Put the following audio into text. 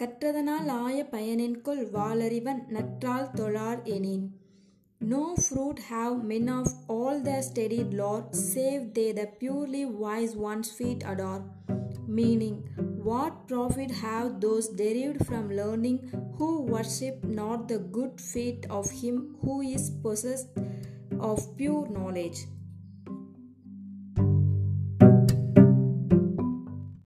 கற்றதனால் ஆய பயனென்கொல் வாளறிவன் நற்றால் tholar எனின். No fruit have men of all the studied lore, save they the purely wise one's feet adore. Meaning, what profit have those derived from learning who worship not the good feet of him who is possessed of pure knowledge?